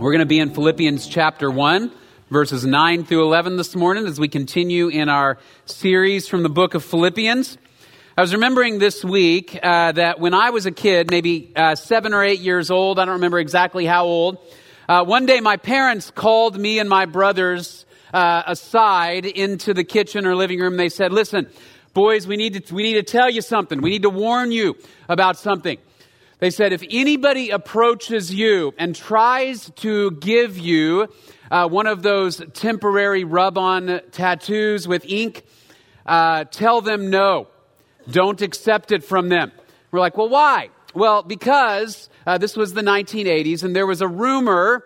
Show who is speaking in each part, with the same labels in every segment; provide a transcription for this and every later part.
Speaker 1: We're going to be in Philippians chapter 1, verses 9 through 11 this morning as we continue in our series from the book of Philippians. I was remembering this week uh, that when I was a kid, maybe uh, seven or eight years old, I don't remember exactly how old, uh, one day my parents called me and my brothers uh, aside into the kitchen or living room. They said, Listen, boys, we need, to, we need to tell you something. We need to warn you about something. They said, if anybody approaches you and tries to give you uh, one of those temporary rub on tattoos with ink, uh, tell them no. Don't accept it from them. We're like, well, why? Well, because uh, this was the 1980s and there was a rumor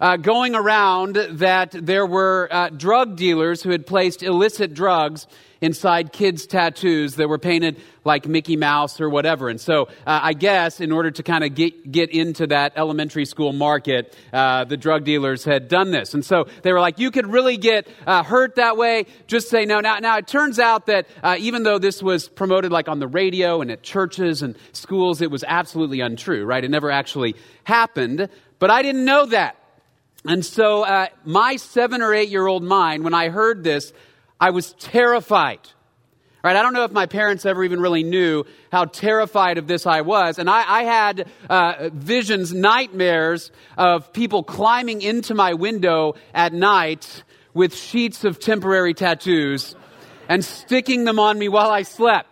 Speaker 1: uh, going around that there were uh, drug dealers who had placed illicit drugs inside kids' tattoos that were painted like Mickey Mouse or whatever. And so uh, I guess in order to kind of get, get into that elementary school market, uh, the drug dealers had done this. And so they were like, you could really get uh, hurt that way. Just say no. Now, now it turns out that uh, even though this was promoted like on the radio and at churches and schools, it was absolutely untrue, right? It never actually happened. But I didn't know that. And so, uh, my seven or eight year old mind, when I heard this, I was terrified. Right? I don't know if my parents ever even really knew how terrified of this I was. And I, I had uh, visions, nightmares of people climbing into my window at night with sheets of temporary tattoos and sticking them on me while I slept.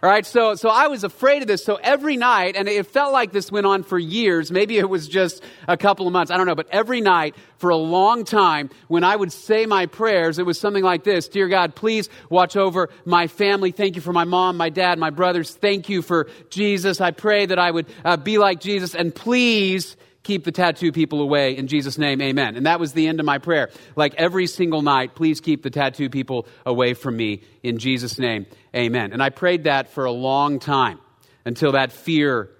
Speaker 1: All right, so, so I was afraid of this. So every night, and it felt like this went on for years, maybe it was just a couple of months, I don't know, but every night for a long time, when I would say my prayers, it was something like this Dear God, please watch over my family. Thank you for my mom, my dad, my brothers. Thank you for Jesus. I pray that I would uh, be like Jesus, and please keep the tattoo people away in Jesus' name, amen. And that was the end of my prayer. Like every single night, please keep the tattoo people away from me in Jesus' name, amen. And I prayed that for a long time until that fear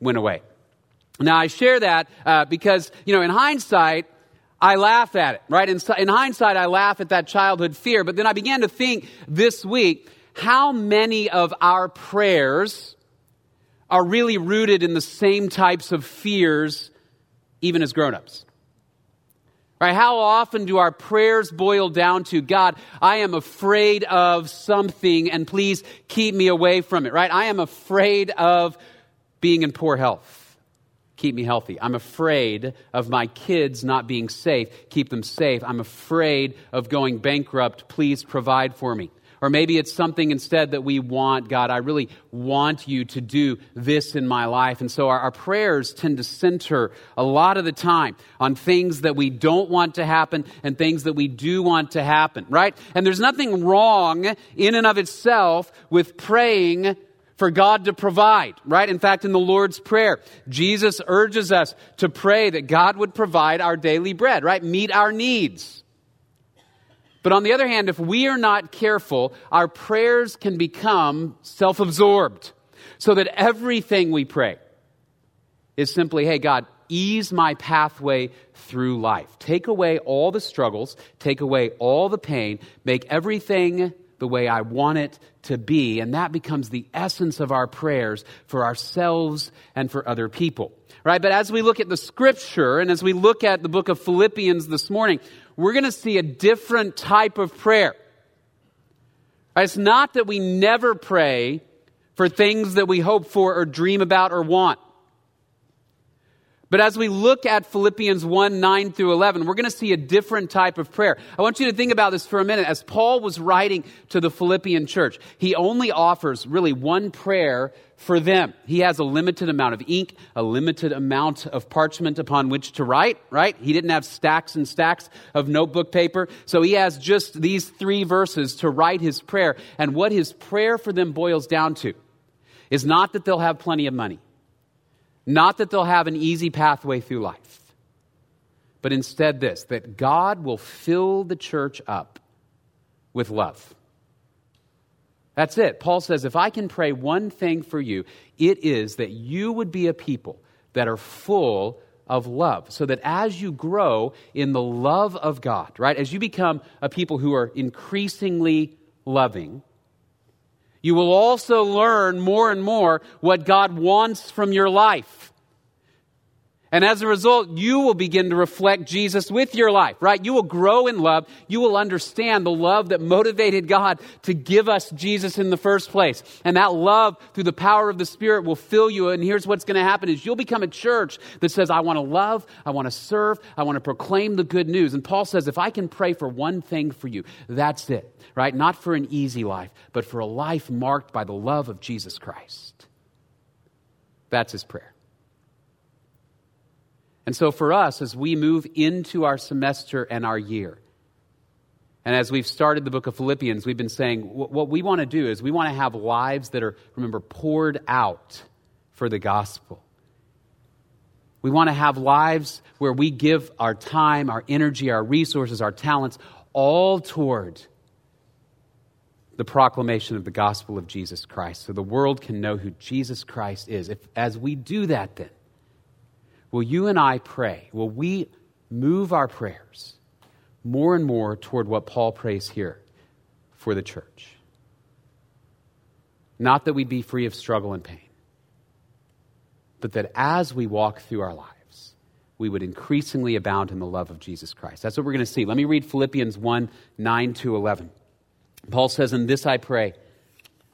Speaker 1: went away. Now, I share that uh, because, you know, in hindsight, I laugh at it, right? In, in hindsight, I laugh at that childhood fear. But then I began to think this week how many of our prayers are really rooted in the same types of fears even as grown-ups. Right? How often do our prayers boil down to God, I am afraid of something and please keep me away from it, right? I am afraid of being in poor health. Keep me healthy. I'm afraid of my kids not being safe. Keep them safe. I'm afraid of going bankrupt. Please provide for me. Or maybe it's something instead that we want, God, I really want you to do this in my life. And so our, our, prayers tend to center a lot of the time on things that we don't want to happen and things that we do want to happen, right? And there's nothing wrong in and of itself with praying for God to provide, right? In fact, in the Lord's Prayer, Jesus urges us to pray that God would provide our daily bread, right? Meet our needs. But on the other hand, if we are not careful, our prayers can become self absorbed. So that everything we pray is simply, hey, God, ease my pathway through life. Take away all the struggles, take away all the pain, make everything the way I want it to be. And that becomes the essence of our prayers for ourselves and for other people. Right? But as we look at the scripture and as we look at the book of Philippians this morning, we're going to see a different type of prayer. It's not that we never pray for things that we hope for or dream about or want. But as we look at Philippians 1 9 through 11, we're going to see a different type of prayer. I want you to think about this for a minute. As Paul was writing to the Philippian church, he only offers really one prayer for them. He has a limited amount of ink, a limited amount of parchment upon which to write, right? He didn't have stacks and stacks of notebook paper. So he has just these three verses to write his prayer. And what his prayer for them boils down to is not that they'll have plenty of money not that they'll have an easy pathway through life, but instead this that God will fill the church up with love. That's it. Paul says, if I can pray one thing for you, it is that you would be a people that are full of love. So that as you grow in the love of God, right, as you become a people who are increasingly loving, you will also learn more and more what God wants from your life. And as a result, you will begin to reflect Jesus with your life, right? You will grow in love. You will understand the love that motivated God to give us Jesus in the first place. And that love through the power of the Spirit will fill you. And here's what's going to happen is you'll become a church that says, I want to love, I want to serve, I want to proclaim the good news. And Paul says, if I can pray for one thing for you, that's it, right? Not for an easy life, but for a life marked by the love of Jesus Christ. That's his prayer. And so for us, as we move into our semester and our year, and as we've started the book of Philippians, we've been saying what we want to do is we want to have lives that are, remember, poured out for the gospel. We want to have lives where we give our time, our energy, our resources, our talents all toward the proclamation of the gospel of Jesus Christ so the world can know who Jesus Christ is. If, as we do that, then, will you and I pray? Will we move our prayers more and more toward what Paul prays here for the church? Not that we'd be free of struggle and pain, but that as we walk through our lives, we would increasingly abound in the love of Jesus Christ. That's what we're going to see. Let me read Philippians 1 9 to 11. Paul says, In this I pray,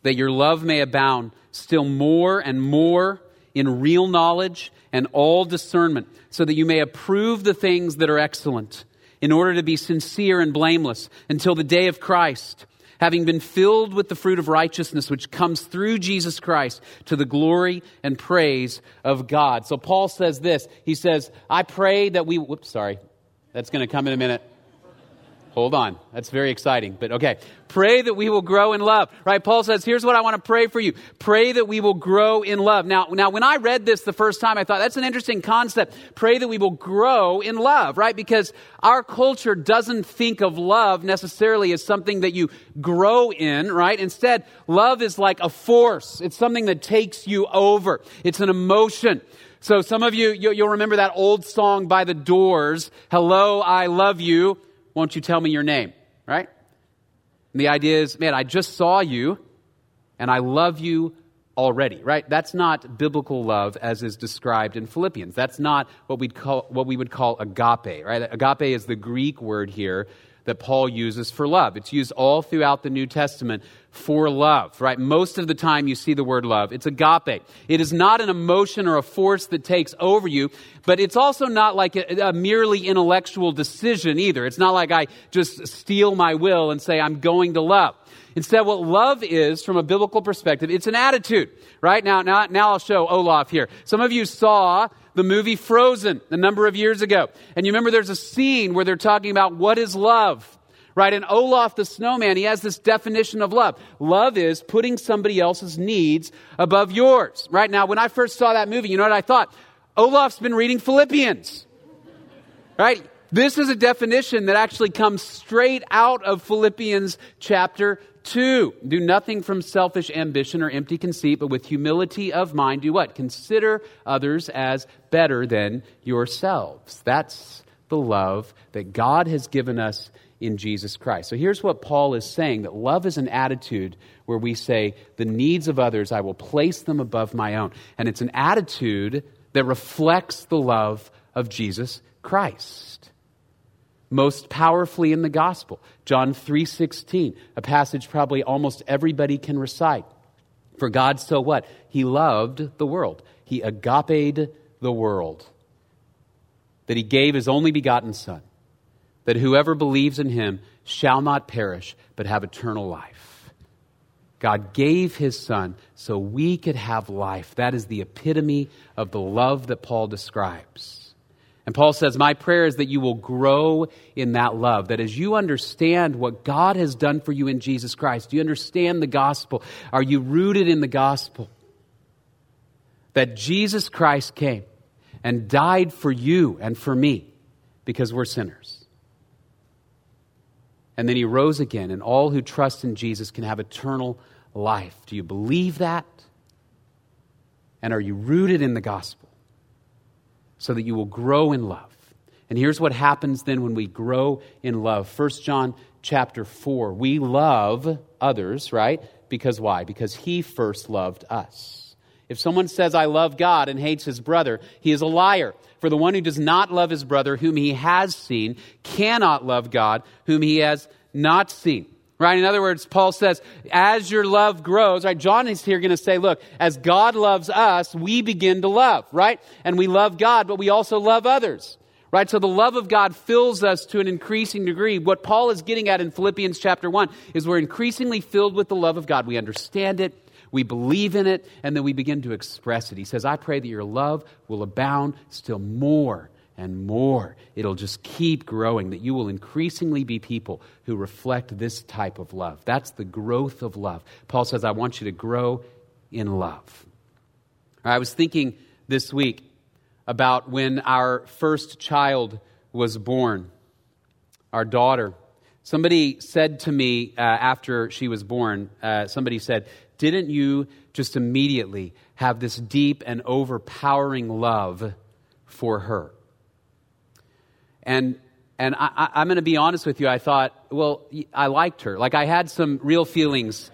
Speaker 1: that your love may abound still more and more in real knowledge and all discernment, so that you may approve the things that are excellent, in order to be sincere and blameless until the day of Christ, having been filled with the fruit of righteousness which comes through Jesus Christ to the glory and praise of God. So Paul says this. He says, I pray that we, whoops, sorry, that's going to come in a minute. Hold on. That's very exciting. But okay. Pray that we will grow in love. Right? Paul says, here's what I want to pray for you. Pray that we will grow in love. Now, now when I read this the first time, I thought that's an interesting concept. Pray that we will grow in love, right? Because our culture doesn't think of love necessarily as something that you grow in, right? Instead, love is like a force. It's something that takes you over. It's an emotion. So some of you, you'll remember that old song by the Doors, Hello, I Love You won't you tell me your name? Right? And the idea is, man, I just saw you and I love you already, right? That's not biblical love as is described in Philippians. That's not what we'd call what we would call agape, right? Agape is the Greek word here that Paul uses for love. It's used all throughout the New Testament for love, right? Most of the time you see the word love. It's agape. It is not an emotion or a force that takes over you, but it's also not like a, a merely intellectual decision either. It's not like I just steel my will and say, I'm going to love. Instead, what love is from a biblical perspective, it's an attitude, right? Now, now, now I'll show Olaf here. Some of you saw the movie Frozen a number of years ago. And you remember there's a scene where they're talking about what is love. Right? And Olaf the snowman, he has this definition of love. Love is putting somebody else's needs above yours. Right? Now, when I first saw that movie, you know what I thought? Olaf's been reading Philippians. Right? This is a definition that actually comes straight out of Philippians chapter 2, do nothing from selfish ambition or empty conceit, but with humility of mind, do what? Consider others as better than yourselves. That's the love that God has given us in Jesus Christ. So here's what Paul is saying that love is an attitude where we say, the needs of others, I will place them above my own. And it's an attitude that reflects the love of Jesus Christ most powerfully in the gospel. John 3:16, a passage probably almost everybody can recite. For God so what? He loved the world. He agaped the world. That he gave his only begotten son, that whoever believes in him shall not perish but have eternal life. God gave his son so we could have life. That is the epitome of the love that Paul describes. And Paul says, My prayer is that you will grow in that love, that as you understand what God has done for you in Jesus Christ, do you understand the gospel? Are you rooted in the gospel? That Jesus Christ came and died for you and for me because we're sinners. And then he rose again, and all who trust in Jesus can have eternal life. Do you believe that? And are you rooted in the gospel? So that you will grow in love. And here's what happens then when we grow in love. 1 John chapter 4. We love others, right? Because why? Because he first loved us. If someone says, I love God and hates his brother, he is a liar. For the one who does not love his brother, whom he has seen, cannot love God, whom he has not seen. Right? In other words, Paul says, as your love grows, right? John is here going to say, look, as God loves us, we begin to love, right? And we love God, but we also love others. Right? So the love of God fills us to an increasing degree. What Paul is getting at in Philippians chapter 1 is we're increasingly filled with the love of God. We understand it, we believe in it, and then we begin to express it. He says, I pray that your love will abound still more and more. It'll just keep growing, that you will increasingly be people who reflect this type of love. That's the growth of love. Paul says, I want you to grow in love. I was thinking this week about when our first child was born, our daughter. Somebody said to me uh, after she was born, uh, somebody said, didn't you just immediately have this deep and overpowering love for her? And and I, am going to be honest with you. I thought, well, I liked her. Like I had some real feelings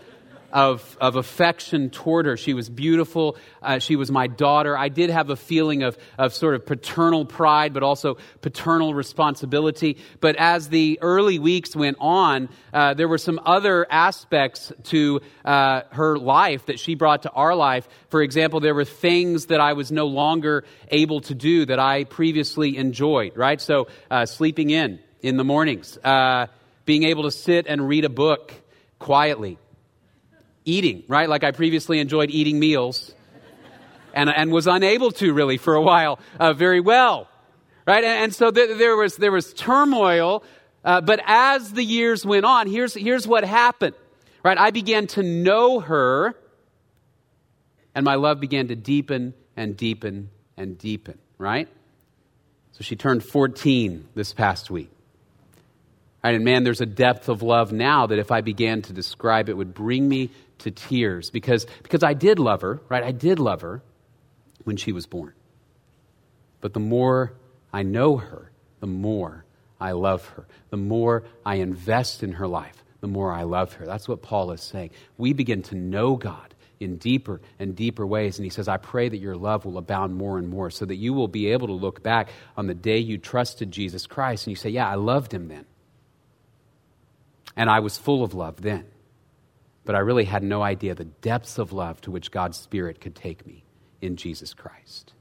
Speaker 1: of, of affection toward her. She was beautiful. Uh, she was my daughter. I did have a feeling of, of sort of paternal pride, but also paternal responsibility. But as the early weeks went on, uh, there were some other aspects to uh, her life that she brought to our life. For example, there were things that I was no longer able to do that I previously enjoyed, right? So, uh, sleeping in in the mornings, uh, being able to sit and read a book quietly eating, right? Like I previously enjoyed eating meals and, and was unable to really for a while uh, very well, right? And, and so th- there, was, there was turmoil, uh, but as the years went on, here's, here's what happened, right? I began to know her, and my love began to deepen and deepen and deepen, right? So she turned 14 this past week. Right, and man, there's a depth of love now that if I began to describe it would bring me to tears because, because I did love her, right? I did love her when she was born. But the more I know her, the more I love her. The more I invest in her life, the more I love her. That's what Paul is saying. We begin to know God in deeper and deeper ways. And he says, I pray that your love will abound more and more so that you will be able to look back on the day you trusted Jesus Christ and you say, Yeah, I loved him then. And I was full of love then. But I really had no idea the depths of love to which God's Spirit could take me in Jesus Christ.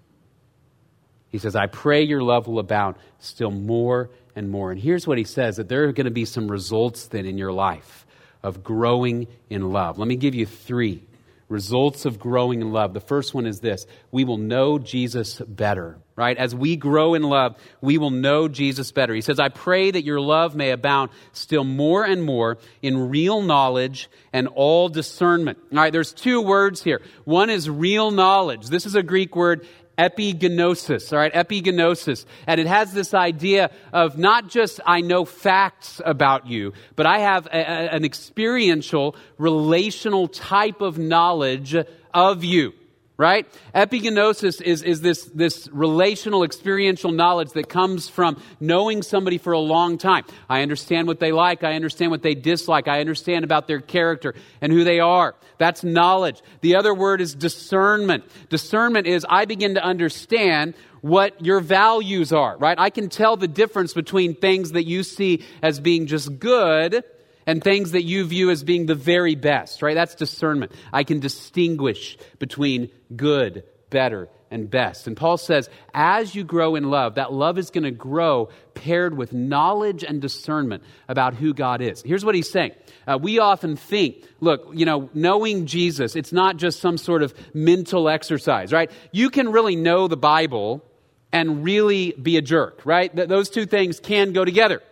Speaker 1: He says, I pray your love will abound still more and more. And here's what he says that there are going to be some results then in your life of growing in love. Let me give you three results of growing in love. The first one is this we will know Jesus better, right? As we grow in love, we will know Jesus better. He says, I pray that your love may abound still more and more in real knowledge and all discernment. All right, there's two words here. One is real knowledge. This is a Greek word, epigenosis, all right, epigenosis. And it has this idea of not just I know facts about you, but I have a, a, an experiential, relational type of knowledge of you right? Epigenosis is, is this, this relational, experiential knowledge that comes from knowing somebody for a long time. I understand what they like. I understand what they dislike. I understand about their character and who they are. That's knowledge. The other word is discernment. Discernment is I begin to understand what your values are, right? I can tell the difference between things that you see as being just good and things that you view as being the very best, right? That's discernment. I can distinguish between good, better, and best. And Paul says, as you grow in love, that love is going to grow paired with knowledge and discernment about who God is. Here's what he's saying. Uh, we often think, look, you know, knowing Jesus, it's not just some sort of mental exercise, right? You can really know the Bible and really be a jerk, right? Th- those two things can go together.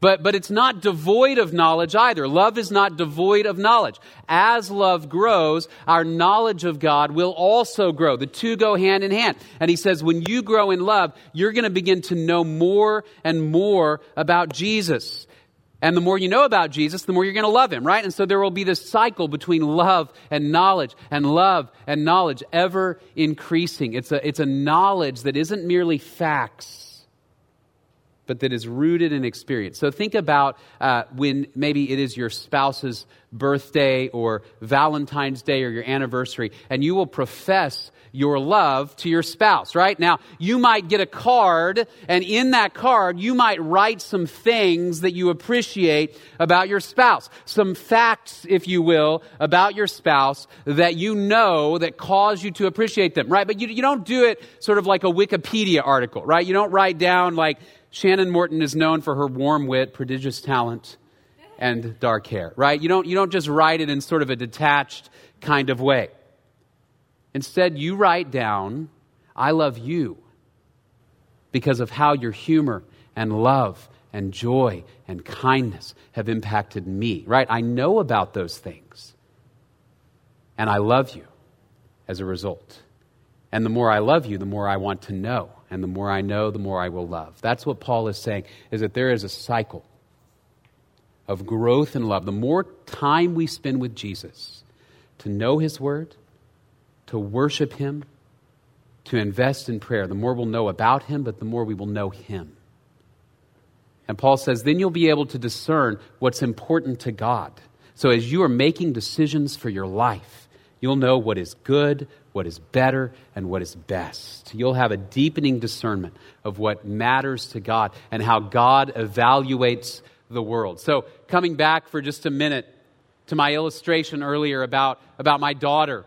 Speaker 1: But, but it's not devoid of knowledge either. Love is not devoid of knowledge. As love grows, our knowledge of God will also grow. The two go hand in hand. And he says, when you grow in love, you're going to begin to know more and more about Jesus. And the more you know about Jesus, the more you're going to love him, right? And so there will be this cycle between love and knowledge and love and knowledge ever increasing. It's a, it's a knowledge that isn't merely facts but that is rooted in experience. So think about uh, when maybe it is your spouse's birthday or Valentine's Day or your anniversary, and you will profess your love to your spouse, right? Now, you might get a card, and in that card, you might write some things that you appreciate about your spouse. Some facts, if you will, about your spouse that you know that cause you to appreciate them, right? But you, you don't do it sort of like a Wikipedia article, right? You don't write down like, Shannon Morton is known for her warm wit, prodigious talent, and dark hair, right? You don't, you don't just write it in sort of a detached kind of way. Instead, you write down, I love you because of how your humor and love and joy and kindness have impacted me, right? I know about those things. And I love you as a result. And the more I love you, the more I want to know. And the more I know, the more I will love. That's what Paul is saying, is that there is a cycle of growth and love. The more time we spend with Jesus to know his word, to worship Him, to invest in prayer. The more we'll know about Him, but the more we will know Him. And Paul says, then you'll be able to discern what's important to God. So as you are making decisions for your life, you'll know what is good, what is better, and what is best. You'll have a deepening discernment of what matters to God and how God evaluates the world. So, coming back for just a minute to my illustration earlier about, about my daughter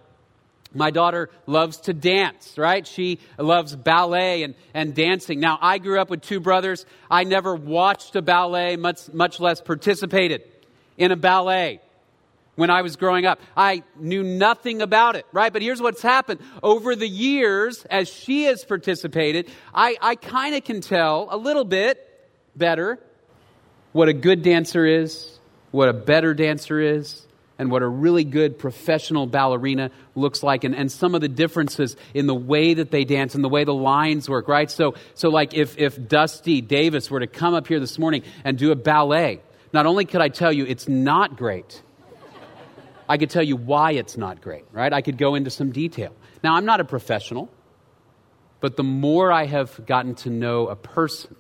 Speaker 1: my daughter loves to dance, right? She loves ballet and, and dancing. Now, I grew up with two brothers. I never watched a ballet, much, much less participated in a ballet when I was growing up. I knew nothing about it, right? But here's what's happened. Over the years, as she has participated, I, I kind of can tell a little bit better what a good dancer is, what a better dancer is, and what a really good professional ballerina looks like and, and some of the differences in the way that they dance and the way the lines work, right? So, so like if, if Dusty Davis were to come up here this morning and do a ballet, not only could I tell you it's not great, I could tell you why it's not great, right? I could go into some detail. Now, I'm not a professional, but the more I have gotten to know a person,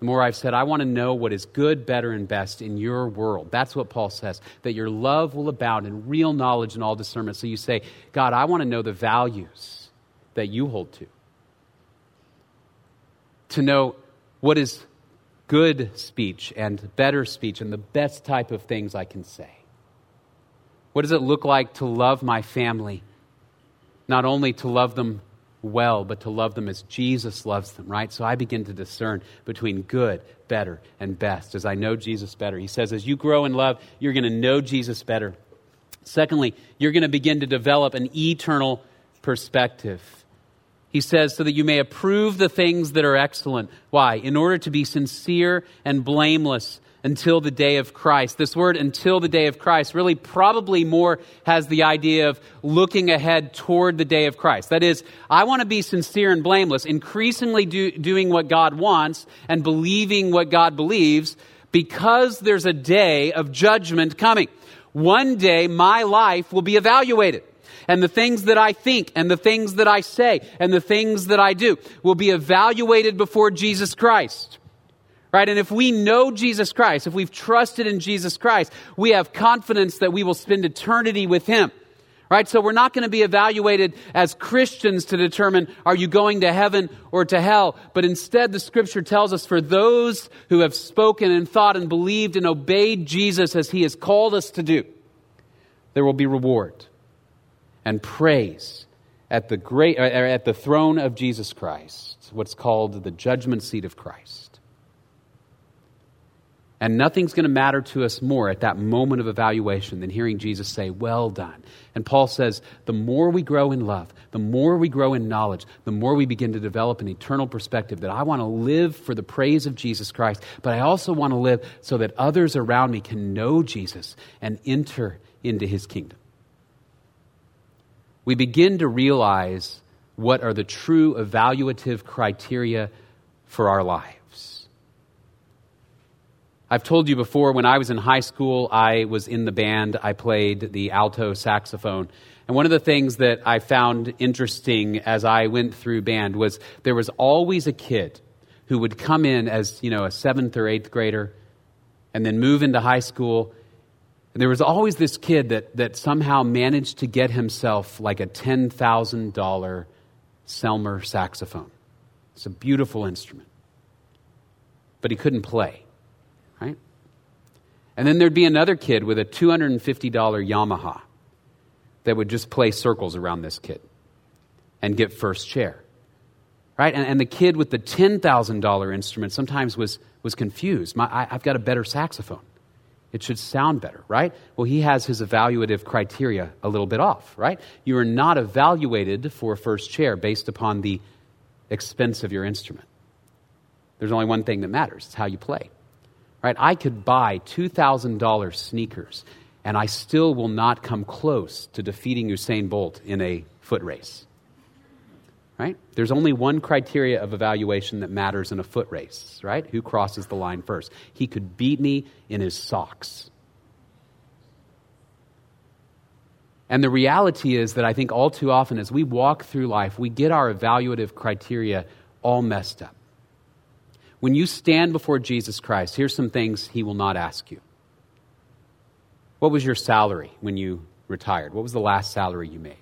Speaker 1: the more I've said, I want to know what is good, better, and best in your world. That's what Paul says, that your love will abound in real knowledge and all discernment. So you say, God, I want to know the values that you hold to. To know what is good speech and better speech and the best type of things I can say. What does it look like to love my family? Not only to love them well, but to love them as Jesus loves them, right? So I begin to discern between good, better, and best as I know Jesus better. He says, as you grow in love, you're going to know Jesus better. Secondly, you're going to begin to develop an eternal perspective. He says, so that you may approve the things that are excellent. Why? In order to be sincere and blameless until the day of Christ. This word until the day of Christ really probably more has the idea of looking ahead toward the day of Christ. That is, I want to be sincere and blameless, increasingly do, doing what God wants and believing what God believes because there's a day of judgment coming. One day my life will be evaluated. And the things that I think and the things that I say and the things that I do will be evaluated before Jesus Christ. Right? And if we know Jesus Christ, if we've trusted in Jesus Christ, we have confidence that we will spend eternity with Him. Right? So we're not going to be evaluated as Christians to determine are you going to heaven or to hell, but instead the scripture tells us for those who have spoken and thought and believed and obeyed Jesus as he has called us to do, there will be reward and praise at the great at the throne of Jesus Christ, what's called the judgment seat of Christ. And nothing's going to matter to us more at that moment of evaluation than hearing Jesus say, Well done. And Paul says, the more we grow in love, the more we grow in knowledge, the more we begin to develop an eternal perspective that I want to live for the praise of Jesus Christ, but I also want to live so that others around me can know Jesus and enter into his kingdom. We begin to realize what are the true evaluative criteria for our life. I've told you before, when I was in high school, I was in the band. I played the alto saxophone. And one of the things that I found interesting as I went through band was there was always a kid who would come in as, you know, a seventh or eighth grader and then move into high school. And there was always this kid that, that somehow managed to get himself like a $10,000 Selmer saxophone. It's a beautiful instrument. But he couldn't play, right? And then there'd be another kid with a $250 Yamaha that would just play circles around this kid and get first chair. Right? And, and the kid with the $10,000 instrument sometimes was, was confused. My, I, I've got a better saxophone. It should sound better, right? Well, he has his evaluative criteria a little bit off, right? You are not evaluated for first chair based upon the expense of your instrument. There's only one thing that matters it's how you play, right? I could buy $2,000 sneakers and I still will not come close to defeating Usain Bolt in a foot race. Right? There's only one criteria of evaluation that matters in a foot race, right? Who crosses the line first? He could beat me in his socks. And the reality is that I think all too often as we walk through life, we get our evaluative criteria all messed up. When you stand before Jesus Christ, here's some things he will not ask you. What was your salary when you retired? What was the last salary you made?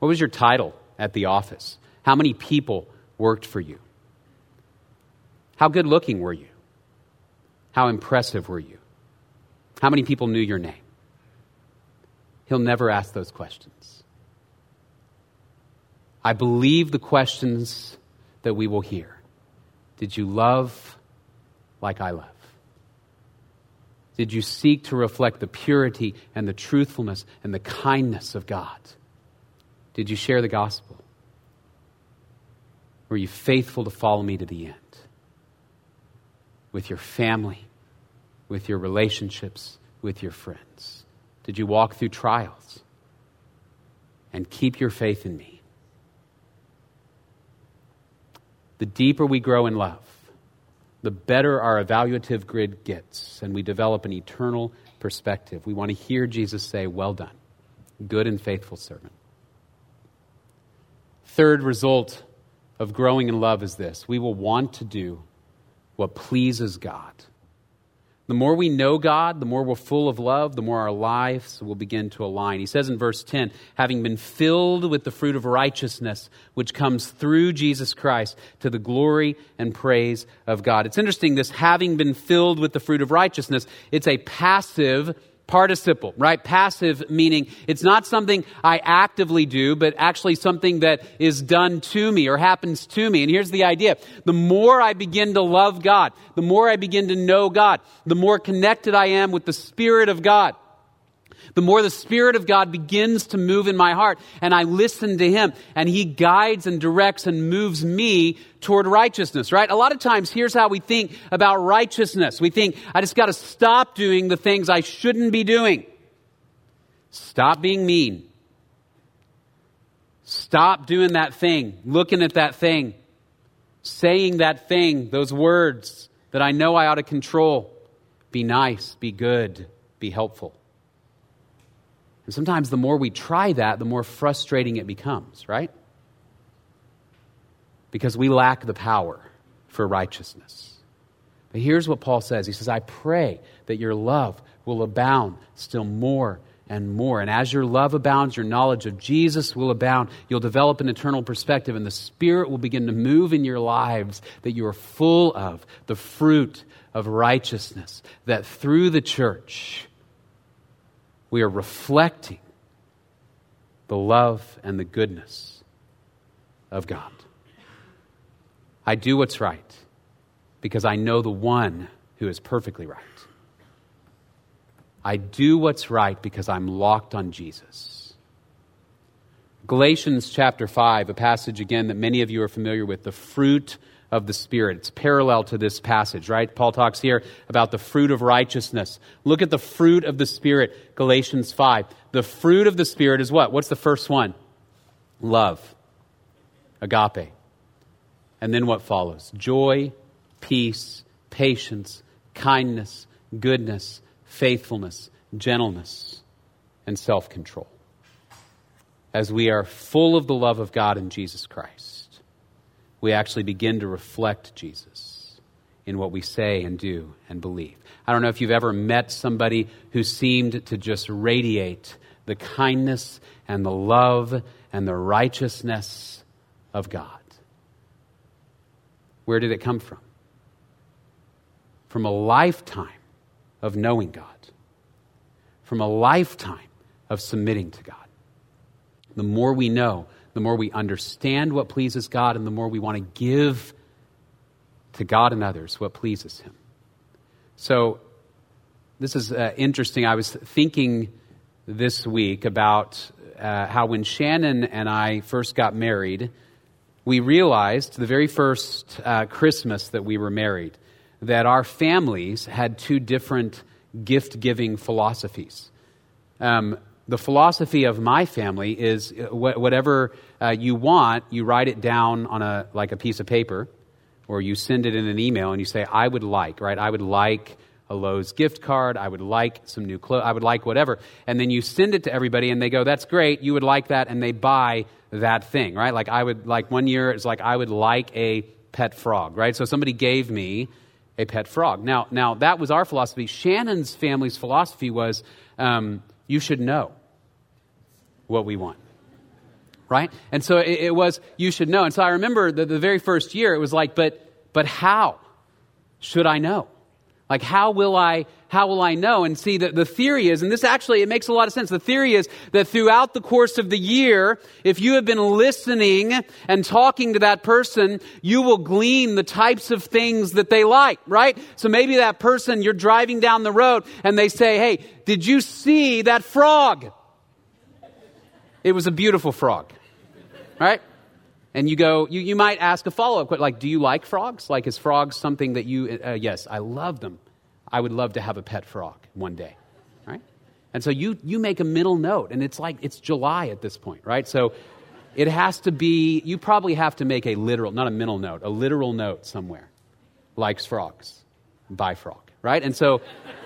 Speaker 1: What was your title at the office? How many people worked for you? How good looking were you? How impressive were you? How many people knew your name? He'll never ask those questions. I believe the questions that we will hear. Did you love like I love? Did you seek to reflect the purity and the truthfulness and the kindness of God? Did you share the gospel? Were you faithful to follow me to the end? With your family, with your relationships, with your friends? Did you walk through trials and keep your faith in me? The deeper we grow in love, the better our evaluative grid gets, and we develop an eternal perspective. We want to hear Jesus say, Well done, good and faithful servant. Third result of growing in love is this we will want to do what pleases God. The more we know God, the more we're full of love, the more our lives will begin to align. He says in verse 10, having been filled with the fruit of righteousness, which comes through Jesus Christ to the glory and praise of God. It's interesting, this having been filled with the fruit of righteousness, it's a passive participle, right? Passive meaning it's not something I actively do, but actually something that is done to me or happens to me. And here's the idea. The more I begin to love God, the more I begin to know God, the more connected I am with the Spirit of God the more the Spirit of God begins to move in my heart and I listen to Him and He guides and directs and moves me toward righteousness, right? A lot of times, here's how we think about righteousness. We think, I just got to stop doing the things I shouldn't be doing. Stop being mean. Stop doing that thing, looking at that thing, saying that thing, those words that I know I ought to control. Be nice, be good, be helpful. And sometimes the more we try that, the more frustrating it becomes, right? Because we lack the power for righteousness. But here's what Paul says He says, I pray that your love will abound still more and more. And as your love abounds, your knowledge of Jesus will abound. You'll develop an eternal perspective, and the Spirit will begin to move in your lives that you are full of the fruit of righteousness, that through the church, we are reflecting the love and the goodness of God. I do what's right because I know the one who is perfectly right. I do what's right because I'm locked on Jesus. Galatians chapter 5, a passage again that many of you are familiar with, the fruit of the Spirit. It's parallel to this passage, right? Paul talks here about the fruit of righteousness. Look at the fruit of the Spirit, Galatians 5. The fruit of the Spirit is what? What's the first one? Love, agape. And then what follows? Joy, peace, patience, kindness, goodness, faithfulness, gentleness, and self control. As we are full of the love of God in Jesus Christ we actually begin to reflect Jesus in what we say and do and believe. I don't know if you've ever met somebody who seemed to just radiate the kindness and the love and the righteousness of God. Where did it come from? From a lifetime of knowing God, from a lifetime of submitting to God. The more we know, the more we understand what pleases God, and the more we want to give to God and others what pleases Him. So, this is uh, interesting. I was thinking this week about uh, how when Shannon and I first got married, we realized the very first uh, Christmas that we were married that our families had two different gift giving philosophies. Um, the philosophy of my family is uh, wh- whatever uh, you want, you write it down on a like a piece of paper, or you send it in an email, and you say, "I would like," right? I would like a Lowe's gift card. I would like some new clothes. I would like whatever, and then you send it to everybody, and they go, "That's great. You would like that," and they buy that thing, right? Like I would like one year, it's like I would like a pet frog, right? So somebody gave me a pet frog. Now, now that was our philosophy. Shannon's family's philosophy was. Um, you should know what we want. Right? And so it, it was, you should know. And so I remember the, the very first year, it was like, but, but how should I know? Like, how will I, how will I know? And see, the, the theory is, and this actually, it makes a lot of sense. The theory is that throughout the course of the year, if you have been listening and talking to that person, you will glean the types of things that they like, right? So maybe that person, you're driving down the road and they say, hey, did you see that frog? It was a beautiful frog, right? And you go, you, you might ask a follow up question, like, do you like frogs? Like, is frogs something that you, uh, yes, I love them. I would love to have a pet frog one day, right? And so you, you make a middle note, and it's like, it's July at this point, right? So it has to be, you probably have to make a literal, not a middle note, a literal note somewhere. Likes frogs, buy frog, right? And so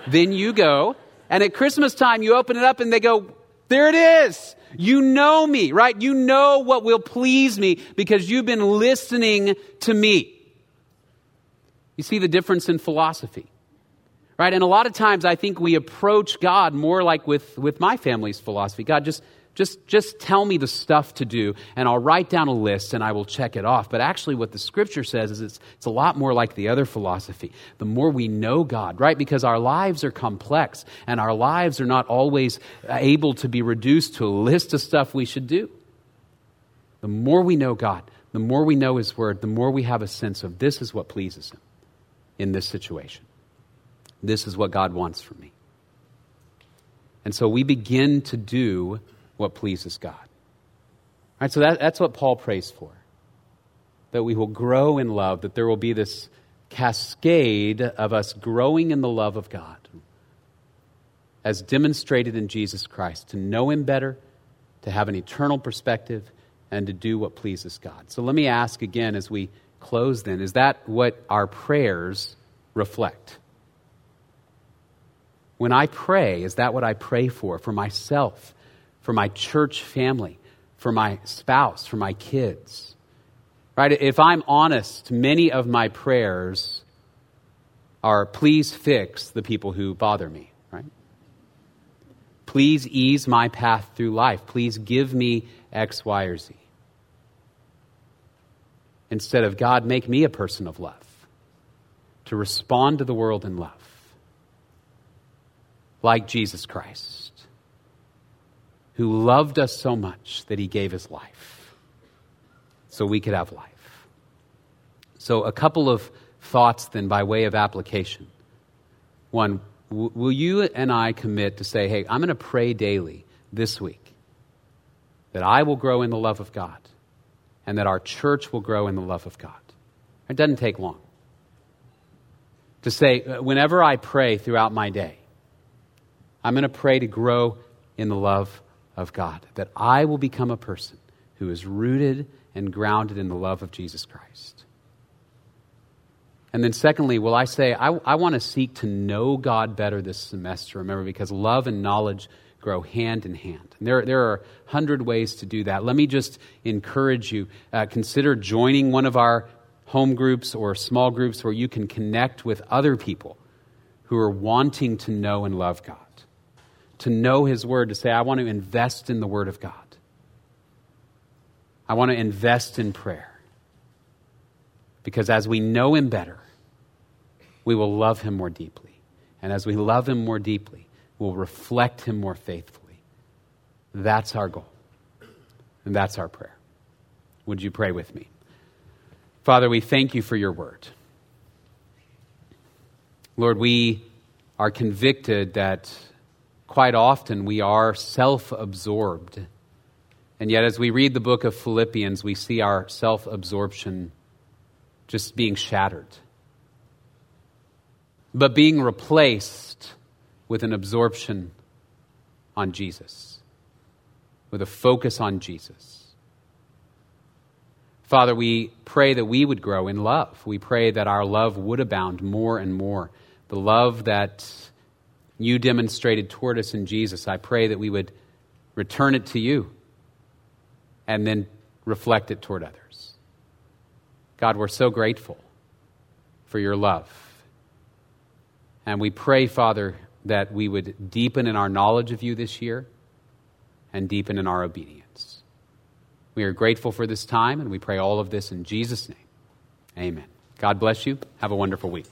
Speaker 1: then you go, and at Christmas time, you open it up, and they go, there it is. You know me, right? You know what will please me because you've been listening to me. You see the difference in philosophy, right? And a lot of times I think we approach God more like with, with my family's philosophy. God, just just, just tell me the stuff to do, and I'll write down a list and I will check it off. But actually, what the scripture says is it's, it's a lot more like the other philosophy. The more we know God, right? Because our lives are complex, and our lives are not always able to be reduced to a list of stuff we should do. The more we know God, the more we know His Word, the more we have a sense of this is what pleases Him in this situation. This is what God wants from me. And so we begin to do what pleases God. All right, so that, that's what Paul prays for. That we will grow in love, that there will be this cascade of us growing in the love of God as demonstrated in Jesus Christ, to know Him better, to have an eternal perspective, and to do what pleases God. So let me ask again as we close then is that what our prayers reflect? When I pray, is that what I pray for? For myself, for my church family, for my spouse, for my kids. Right? If I'm honest, many of my prayers are please fix the people who bother me, right? Please ease my path through life. Please give me X, Y, or Z. Instead of God, make me a person of love, to respond to the world in love, like Jesus Christ who loved us so much that he gave his life so we could have life. So, a couple of thoughts then by way of application. One, w- will you and I commit to say, hey, I'm going to pray daily this week that I will grow in the love of God and that our church will grow in the love of God? It doesn't take long. To say, uh, whenever I pray throughout my day, I'm going to pray to grow in the love of God, that I will become a person who is rooted and grounded in the love of Jesus Christ. And then, secondly, will I say, I, I want to seek to know God better this semester? Remember, because love and knowledge grow hand in hand. And there, there are a hundred ways to do that. Let me just encourage you. Uh, consider joining one of our home groups or small groups where you can connect with other people who are wanting to know and love God, to know His Word, to say, I want to invest in the Word of God. I want to invest in prayer. Because as we know Him better, we will love Him more deeply. And as we love Him more deeply, we'll reflect Him more faithfully. That's our goal. And that's our prayer. Would you pray with me? Father, we thank you for your word. Lord, we are convicted that quite often we are self absorbed. And yet, as we read the book of Philippians, we see our self absorption just being shattered, but being replaced with an absorption on Jesus, with a focus on Jesus. Father, we pray that we would grow in love. We pray that our love would abound more and more. The love that you demonstrated toward us in Jesus, I pray that we would return it to you and then reflect it toward others. God, we're so grateful for your love. And we pray, Father, that we would deepen in our knowledge of you this year and deepen in our obedience. We are grateful for this time, and we pray all of this in Jesus' name. Amen. God bless you. Have a wonderful week.